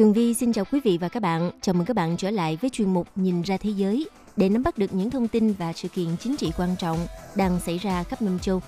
Tường Vi xin chào quý vị và các bạn. Chào mừng các bạn trở lại với chuyên mục Nhìn ra thế giới để nắm bắt được những thông tin và sự kiện chính trị quan trọng đang xảy ra khắp năm châu.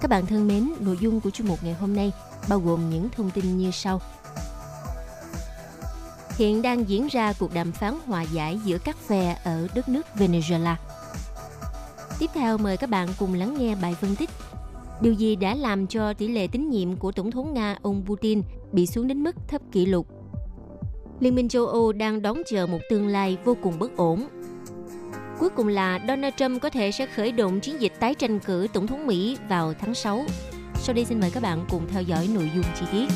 Các bạn thân mến, nội dung của chuyên mục ngày hôm nay bao gồm những thông tin như sau. Hiện đang diễn ra cuộc đàm phán hòa giải giữa các phe ở đất nước Venezuela. Tiếp theo mời các bạn cùng lắng nghe bài phân tích Điều gì đã làm cho tỷ lệ tín nhiệm của Tổng thống Nga ông Putin bị xuống đến mức thấp kỷ lục Liên minh châu Âu đang đón chờ một tương lai vô cùng bất ổn. Cuối cùng là Donald Trump có thể sẽ khởi động chiến dịch tái tranh cử Tổng thống Mỹ vào tháng 6. Sau đây xin mời các bạn cùng theo dõi nội dung chi tiết.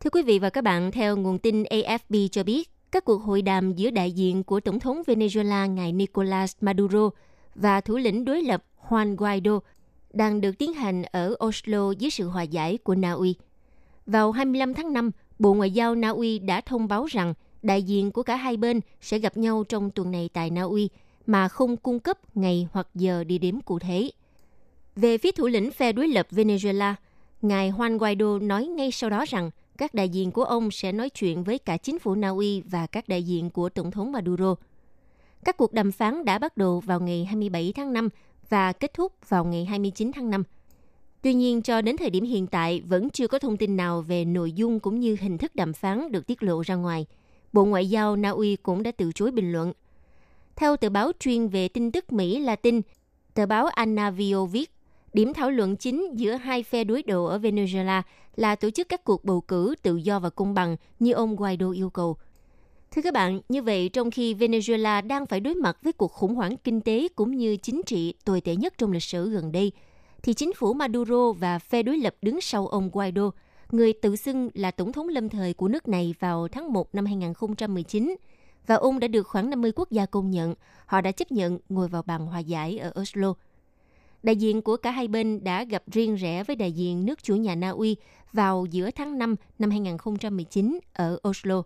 Thưa quý vị và các bạn, theo nguồn tin AFP cho biết, các cuộc hội đàm giữa đại diện của Tổng thống Venezuela ngài Nicolas Maduro và thủ lĩnh đối lập Juan Guaido đang được tiến hành ở Oslo dưới sự hòa giải của Na Uy. Vào 25 tháng 5, Bộ Ngoại giao Na Uy đã thông báo rằng đại diện của cả hai bên sẽ gặp nhau trong tuần này tại Na Uy mà không cung cấp ngày hoặc giờ địa điểm cụ thể. Về phía thủ lĩnh phe đối lập Venezuela, ngài Juan Guaido nói ngay sau đó rằng các đại diện của ông sẽ nói chuyện với cả chính phủ Na Uy và các đại diện của Tổng thống Maduro. Các cuộc đàm phán đã bắt đầu vào ngày 27 tháng 5 và kết thúc vào ngày 29 tháng 5. Tuy nhiên, cho đến thời điểm hiện tại vẫn chưa có thông tin nào về nội dung cũng như hình thức đàm phán được tiết lộ ra ngoài. Bộ Ngoại giao Na Uy cũng đã từ chối bình luận. Theo tờ báo chuyên về tin tức Mỹ Latin, tờ báo Anavio viết, điểm thảo luận chính giữa hai phe đối đầu ở Venezuela là tổ chức các cuộc bầu cử tự do và công bằng như ông Guaido yêu cầu. Thưa các bạn, như vậy trong khi Venezuela đang phải đối mặt với cuộc khủng hoảng kinh tế cũng như chính trị tồi tệ nhất trong lịch sử gần đây – thì chính phủ Maduro và phe đối lập đứng sau ông Guaido, người tự xưng là tổng thống lâm thời của nước này vào tháng 1 năm 2019, và ông đã được khoảng 50 quốc gia công nhận, họ đã chấp nhận ngồi vào bàn hòa giải ở Oslo. Đại diện của cả hai bên đã gặp riêng rẽ với đại diện nước chủ nhà Na Uy vào giữa tháng 5 năm 2019 ở Oslo.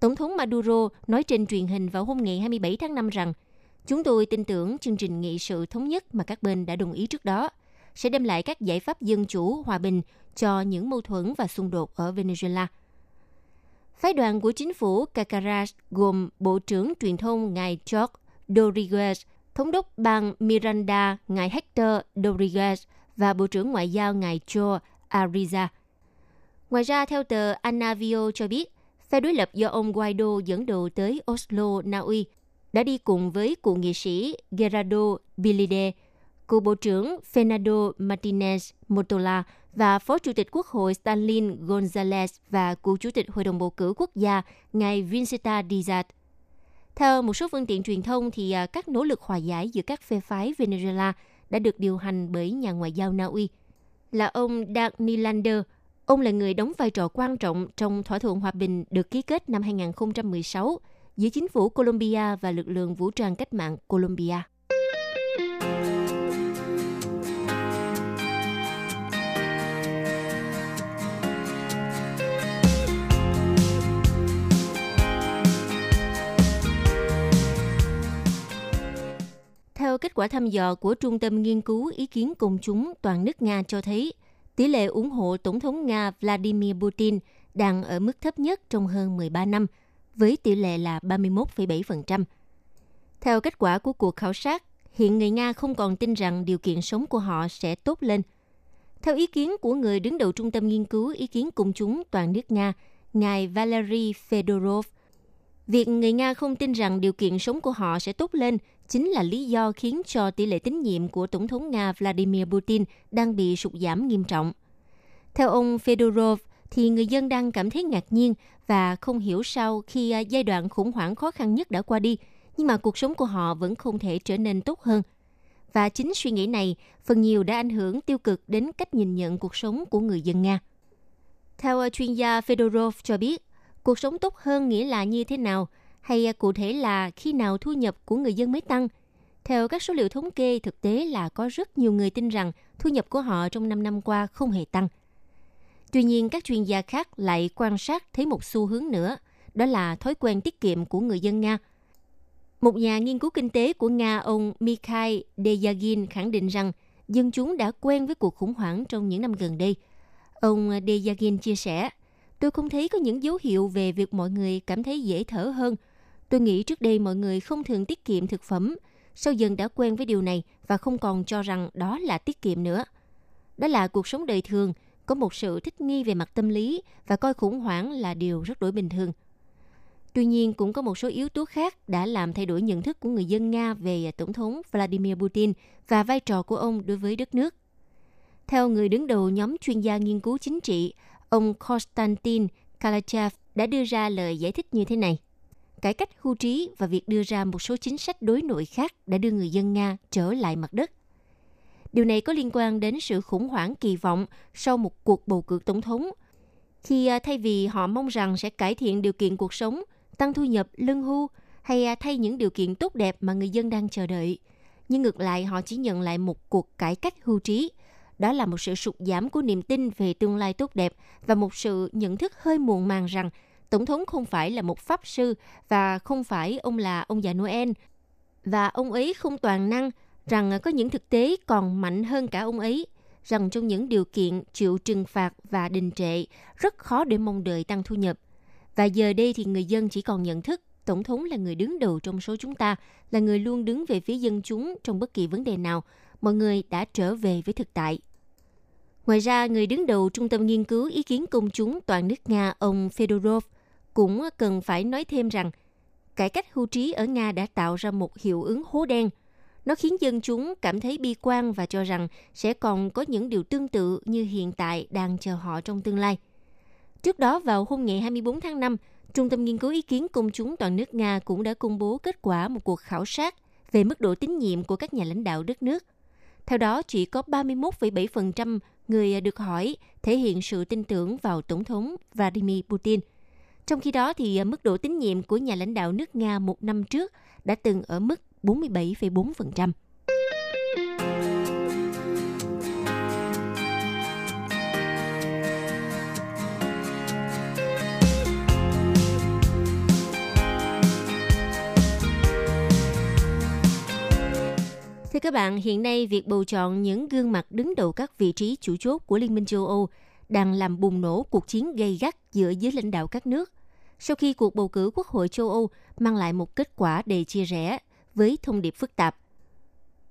Tổng thống Maduro nói trên truyền hình vào hôm ngày 27 tháng 5 rằng – Chúng tôi tin tưởng chương trình nghị sự thống nhất mà các bên đã đồng ý trước đó sẽ đem lại các giải pháp dân chủ, hòa bình cho những mâu thuẫn và xung đột ở Venezuela. Phái đoàn của chính phủ Cacaras gồm Bộ trưởng Truyền thông ngài George Rodriguez, Thống đốc bang Miranda ngài Hector Rodriguez và Bộ trưởng Ngoại giao ngài Joe Ariza. Ngoài ra, theo tờ Anavio cho biết, phe đối lập do ông Guaido dẫn đầu tới Oslo, Na Uy đã đi cùng với cựu nghị sĩ Gerardo Bilide, cựu Bộ trưởng Fernando Martinez Motola và Phó Chủ tịch Quốc hội Stalin Gonzalez và cựu Chủ tịch Hội đồng bầu cử quốc gia ngài Vincita Dizat. Theo một số phương tiện truyền thông, thì à, các nỗ lực hòa giải giữa các phe phái Venezuela đã được điều hành bởi nhà ngoại giao Na Uy, là ông Dag Nylander. Ông là người đóng vai trò quan trọng trong thỏa thuận hòa bình được ký kết năm 2016 giữa chính phủ Colombia và lực lượng vũ trang cách mạng Colombia. Theo kết quả thăm dò của Trung tâm Nghiên cứu Ý kiến Công chúng toàn nước Nga cho thấy, tỷ lệ ủng hộ Tổng thống Nga Vladimir Putin đang ở mức thấp nhất trong hơn 13 năm – với tỷ lệ là 31,7%. Theo kết quả của cuộc khảo sát, hiện người Nga không còn tin rằng điều kiện sống của họ sẽ tốt lên. Theo ý kiến của người đứng đầu Trung tâm Nghiên cứu Ý kiến Công chúng toàn nước Nga, ngài Valery Fedorov, việc người Nga không tin rằng điều kiện sống của họ sẽ tốt lên chính là lý do khiến cho tỷ lệ tín nhiệm của Tổng thống Nga Vladimir Putin đang bị sụt giảm nghiêm trọng. Theo ông Fedorov, thì người dân đang cảm thấy ngạc nhiên và không hiểu sao khi à, giai đoạn khủng hoảng khó khăn nhất đã qua đi, nhưng mà cuộc sống của họ vẫn không thể trở nên tốt hơn. Và chính suy nghĩ này phần nhiều đã ảnh hưởng tiêu cực đến cách nhìn nhận cuộc sống của người dân Nga. Theo à, chuyên gia Fedorov cho biết, cuộc sống tốt hơn nghĩa là như thế nào, hay à, cụ thể là khi nào thu nhập của người dân mới tăng. Theo các số liệu thống kê, thực tế là có rất nhiều người tin rằng thu nhập của họ trong 5 năm qua không hề tăng. Tuy nhiên, các chuyên gia khác lại quan sát thấy một xu hướng nữa, đó là thói quen tiết kiệm của người dân Nga. Một nhà nghiên cứu kinh tế của Nga, ông Mikhail Deyagin khẳng định rằng dân chúng đã quen với cuộc khủng hoảng trong những năm gần đây. Ông Deyagin chia sẻ, tôi không thấy có những dấu hiệu về việc mọi người cảm thấy dễ thở hơn. Tôi nghĩ trước đây mọi người không thường tiết kiệm thực phẩm, sau dần đã quen với điều này và không còn cho rằng đó là tiết kiệm nữa. Đó là cuộc sống đời thường, có một sự thích nghi về mặt tâm lý và coi khủng hoảng là điều rất đổi bình thường. Tuy nhiên, cũng có một số yếu tố khác đã làm thay đổi nhận thức của người dân Nga về Tổng thống Vladimir Putin và vai trò của ông đối với đất nước. Theo người đứng đầu nhóm chuyên gia nghiên cứu chính trị, ông Konstantin Kalachev đã đưa ra lời giải thích như thế này. Cải cách hưu trí và việc đưa ra một số chính sách đối nội khác đã đưa người dân Nga trở lại mặt đất. Điều này có liên quan đến sự khủng hoảng kỳ vọng sau một cuộc bầu cử tổng thống. Khi à, thay vì họ mong rằng sẽ cải thiện điều kiện cuộc sống, tăng thu nhập, lương hưu hay à, thay những điều kiện tốt đẹp mà người dân đang chờ đợi, nhưng ngược lại họ chỉ nhận lại một cuộc cải cách hưu trí. Đó là một sự sụt giảm của niềm tin về tương lai tốt đẹp và một sự nhận thức hơi muộn màng rằng Tổng thống không phải là một pháp sư và không phải ông là ông già Noel và ông ấy không toàn năng rằng à, có những thực tế còn mạnh hơn cả ông ấy, rằng trong những điều kiện chịu trừng phạt và đình trệ, rất khó để mong đợi tăng thu nhập. Và giờ đây thì người dân chỉ còn nhận thức Tổng thống là người đứng đầu trong số chúng ta, là người luôn đứng về phía dân chúng trong bất kỳ vấn đề nào. Mọi người đã trở về với thực tại. Ngoài ra, người đứng đầu Trung tâm Nghiên cứu Ý kiến Công chúng toàn nước Nga, ông Fedorov, cũng cần phải nói thêm rằng cải cách hưu trí ở Nga đã tạo ra một hiệu ứng hố đen – nó khiến dân chúng cảm thấy bi quan và cho rằng sẽ còn có những điều tương tự như hiện tại đang chờ họ trong tương lai. Trước đó vào hôm ngày 24 tháng 5, Trung tâm Nghiên cứu Ý kiến Công chúng toàn nước Nga cũng đã công bố kết quả một cuộc khảo sát về mức độ tín nhiệm của các nhà lãnh đạo đất nước. Theo đó, chỉ có 31,7% người được hỏi thể hiện sự tin tưởng vào Tổng thống Vladimir Putin. Trong khi đó, thì mức độ tín nhiệm của nhà lãnh đạo nước Nga một năm trước đã từng ở mức 47,4%. Thưa các bạn, hiện nay việc bầu chọn những gương mặt đứng đầu các vị trí chủ chốt của Liên minh châu Âu đang làm bùng nổ cuộc chiến gay gắt giữa giới lãnh đạo các nước. Sau khi cuộc bầu cử Quốc hội châu Âu mang lại một kết quả đầy chia rẽ với thông điệp phức tạp.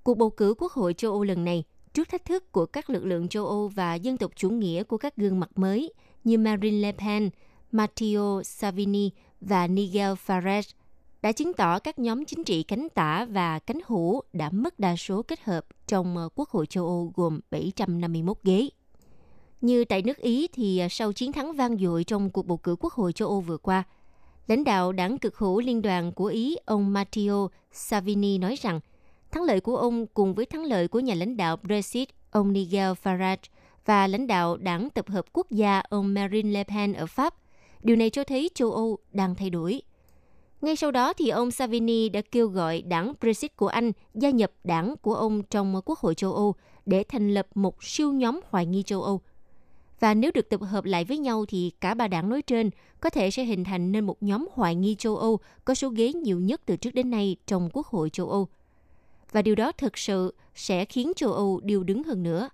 Cuộc bầu cử Quốc hội châu Âu lần này, trước thách thức của các lực lượng châu Âu và dân tộc chủ nghĩa của các gương mặt mới như Marine Le Pen, Matteo Salvini và Nigel Farage, đã chứng tỏ các nhóm chính trị cánh tả và cánh hữu đã mất đa số kết hợp trong ờ, Quốc hội châu Âu gồm 751 ghế. Như tại nước Ý thì ờ, sau chiến thắng vang dội trong cuộc bầu cử Quốc hội châu Âu vừa qua – Lãnh đạo đảng cực hữu liên đoàn của Ý, ông Matteo Salvini nói rằng thắng lợi của ông cùng với thắng lợi của nhà lãnh đạo Brexit, ông Nigel Farage và lãnh đạo đảng tập hợp quốc gia ông Marine Le Pen ở Pháp, điều này cho thấy châu Âu đang thay đổi. Ngay sau đó thì ông Salvini đã kêu gọi đảng Brexit của Anh gia nhập đảng của ông trong Quốc hội châu Âu để thành lập một siêu nhóm hoài nghi châu Âu – và nếu được tập hợp lại với nhau thì cả ba đảng nói trên có thể sẽ hình thành nên một nhóm hoài nghi châu Âu có số ghế nhiều nhất từ trước đến nay trong Quốc hội châu Âu. Và điều đó thực sự sẽ khiến châu Âu điều đứng hơn nữa.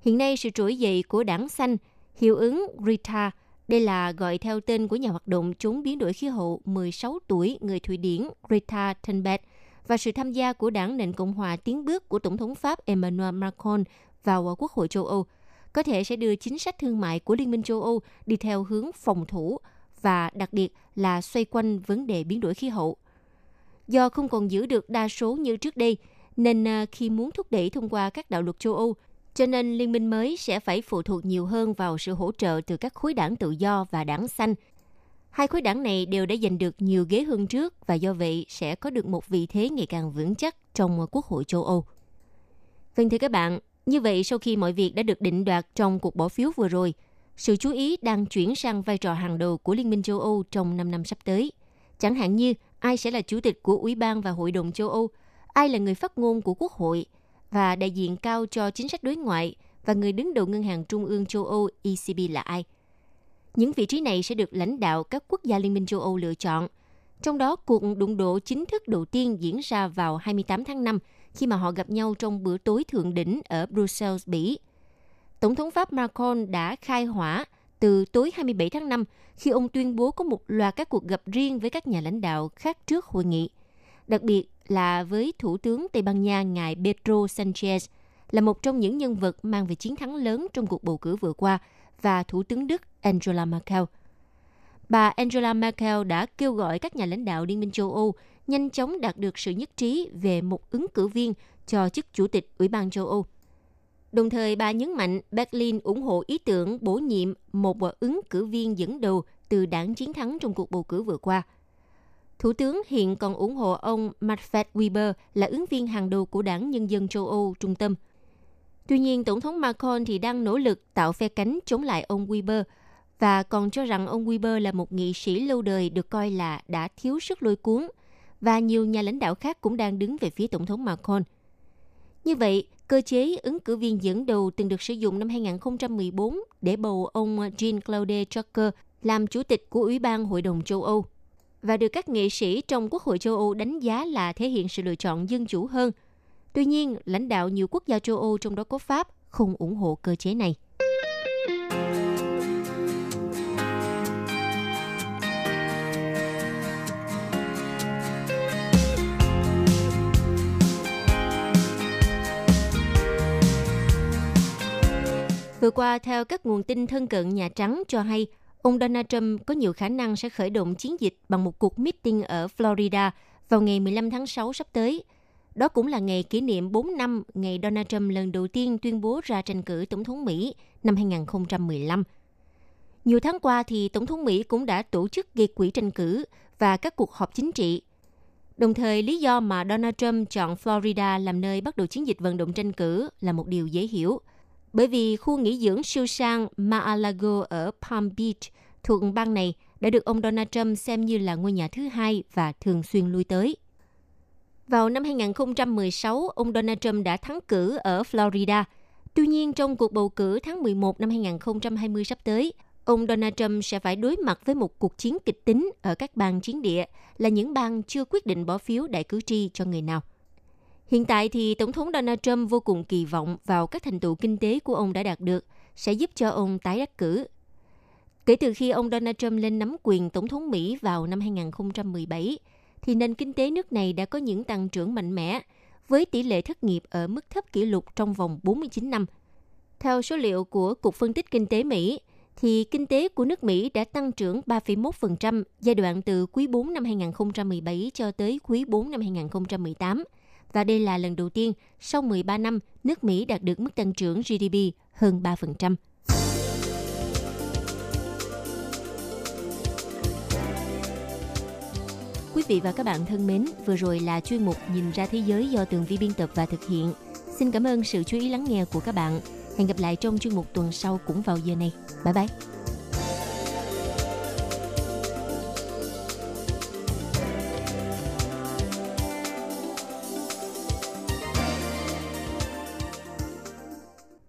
Hiện nay sự trỗi dậy của đảng xanh, hiệu ứng Rita, đây là gọi theo tên của nhà hoạt động chống biến đổi khí hậu 16 tuổi người Thụy Điển Rita Thunberg và sự tham gia của đảng nền Cộng hòa tiến bước của Tổng thống Pháp Emmanuel Macron vào Quốc hội châu Âu – có thể sẽ đưa chính sách thương mại của Liên minh châu Âu đi theo hướng phòng thủ và đặc biệt là xoay quanh vấn đề biến đổi khí hậu. Do không còn giữ được đa số như trước đây, nên à, khi muốn thúc đẩy thông qua các đạo luật châu Âu, cho nên liên minh mới sẽ phải phụ thuộc nhiều hơn vào sự hỗ trợ từ các khối đảng tự do và đảng xanh. Hai khối đảng này đều đã giành được nhiều ghế hơn trước và do vậy sẽ có được một vị thế ngày càng vững chắc trong Quốc hội châu Âu. Vâng thưa các bạn, như vậy sau khi mọi việc đã được định đoạt trong cuộc bỏ phiếu vừa rồi, sự chú ý đang chuyển sang vai trò hàng đầu của Liên minh châu Âu trong 5 năm sắp tới. Chẳng hạn như ai sẽ là chủ tịch của Ủy ban và Hội đồng châu Âu, ai là người phát ngôn của Quốc hội và đại diện cao cho chính sách đối ngoại và người đứng đầu Ngân hàng Trung ương châu Âu ECB là ai. Những vị trí này sẽ được lãnh đạo các quốc gia Liên minh châu Âu lựa chọn. Trong đó, cuộc đụng độ chính thức đầu tiên diễn ra vào 28 tháng 5 khi mà họ gặp nhau trong bữa tối thượng đỉnh ở Brussels, Bỉ. Tổng thống Pháp Macron đã khai hỏa từ tối 27 tháng 5 khi ông tuyên bố có một loạt các cuộc gặp riêng với các nhà lãnh đạo khác trước hội nghị. Đặc biệt là với Thủ tướng Tây Ban Nha ngài Pedro Sanchez, là một trong những nhân vật mang về chiến thắng lớn trong cuộc bầu cử vừa qua, và Thủ tướng Đức Angela Merkel. Bà Angela Merkel đã kêu gọi các nhà lãnh đạo Liên minh châu Âu nhanh chóng đạt được sự nhất trí về một ứng cử viên cho chức Chủ tịch Ủy ban châu Âu. Đồng thời, bà nhấn mạnh Berlin ủng hộ ý tưởng bổ nhiệm một ứng cử viên dẫn đầu từ đảng chiến thắng trong cuộc bầu cử vừa qua. Thủ tướng hiện còn ủng hộ ông Manfred Weber là ứng viên hàng đầu của đảng Nhân dân châu Âu trung tâm. Tuy nhiên, Tổng thống Macron thì đang nỗ lực tạo phe cánh chống lại ông Weber và còn cho rằng ông Weber là một nghị sĩ lâu đời được coi là đã thiếu sức lôi cuốn và nhiều nhà lãnh đạo khác cũng đang đứng về phía Tổng thống Macron. Như vậy, cơ chế ứng cử viên dẫn đầu từng được sử dụng năm 2014 để bầu ông Jean-Claude Juncker làm chủ tịch của Ủy ban Hội đồng châu Âu và được các nghệ sĩ trong Quốc hội châu Âu đánh giá là thể hiện sự lựa chọn dân chủ hơn. Tuy nhiên, lãnh đạo nhiều quốc gia châu Âu trong đó có Pháp không ủng hộ cơ chế này. Vừa qua, theo các nguồn tin thân cận Nhà Trắng cho hay, ông Donald Trump có nhiều khả năng sẽ khởi động chiến dịch bằng một cuộc meeting ở Florida vào ngày 15 tháng 6 sắp tới. Đó cũng là ngày kỷ niệm 4 năm ngày Donald Trump lần đầu tiên tuyên bố ra tranh cử Tổng thống Mỹ năm 2015. Nhiều tháng qua thì Tổng thống Mỹ cũng đã tổ chức gây quỹ tranh cử và các cuộc họp chính trị. Đồng thời, lý do mà Donald Trump chọn Florida làm nơi bắt đầu chiến dịch vận động tranh cử là một điều dễ hiểu – bởi vì khu nghỉ dưỡng siêu sang Mar-a-Lago ở Palm Beach thuộc bang này đã được ông Donald Trump xem như là ngôi nhà thứ hai và thường xuyên lui tới. Vào năm 2016, ông Donald Trump đã thắng cử ở Florida. Tuy nhiên, trong cuộc bầu cử tháng 11 năm 2020 sắp tới, ông Donald Trump sẽ phải đối mặt với một cuộc chiến kịch tính ở các bang chiến địa là những bang chưa quyết định bỏ phiếu đại cử tri cho người nào. Hiện tại thì Tổng thống Donald Trump vô cùng kỳ vọng vào các thành tựu kinh tế của ông đã đạt được sẽ giúp cho ông tái đắc cử. Kể từ khi ông Donald Trump lên nắm quyền Tổng thống Mỹ vào năm 2017, thì nền kinh tế nước này đã có những tăng trưởng mạnh mẽ, với tỷ lệ thất nghiệp ở mức thấp kỷ lục trong vòng 49 năm. Theo số liệu của Cục Phân tích Kinh tế Mỹ, thì kinh tế của nước Mỹ đã tăng trưởng 3,1% giai đoạn từ quý 4 năm 2017 cho tới quý 4 năm 2018 – và đây là lần đầu tiên sau 13 năm nước Mỹ đạt được mức tăng trưởng GDP hơn 3%. Quý vị và các bạn thân mến, vừa rồi là chuyên mục Nhìn ra thế giới do Tường Vi biên tập và thực hiện. Xin cảm ơn sự chú ý lắng nghe của các bạn. Hẹn gặp lại trong chuyên mục tuần sau cũng vào giờ này. Bye bye!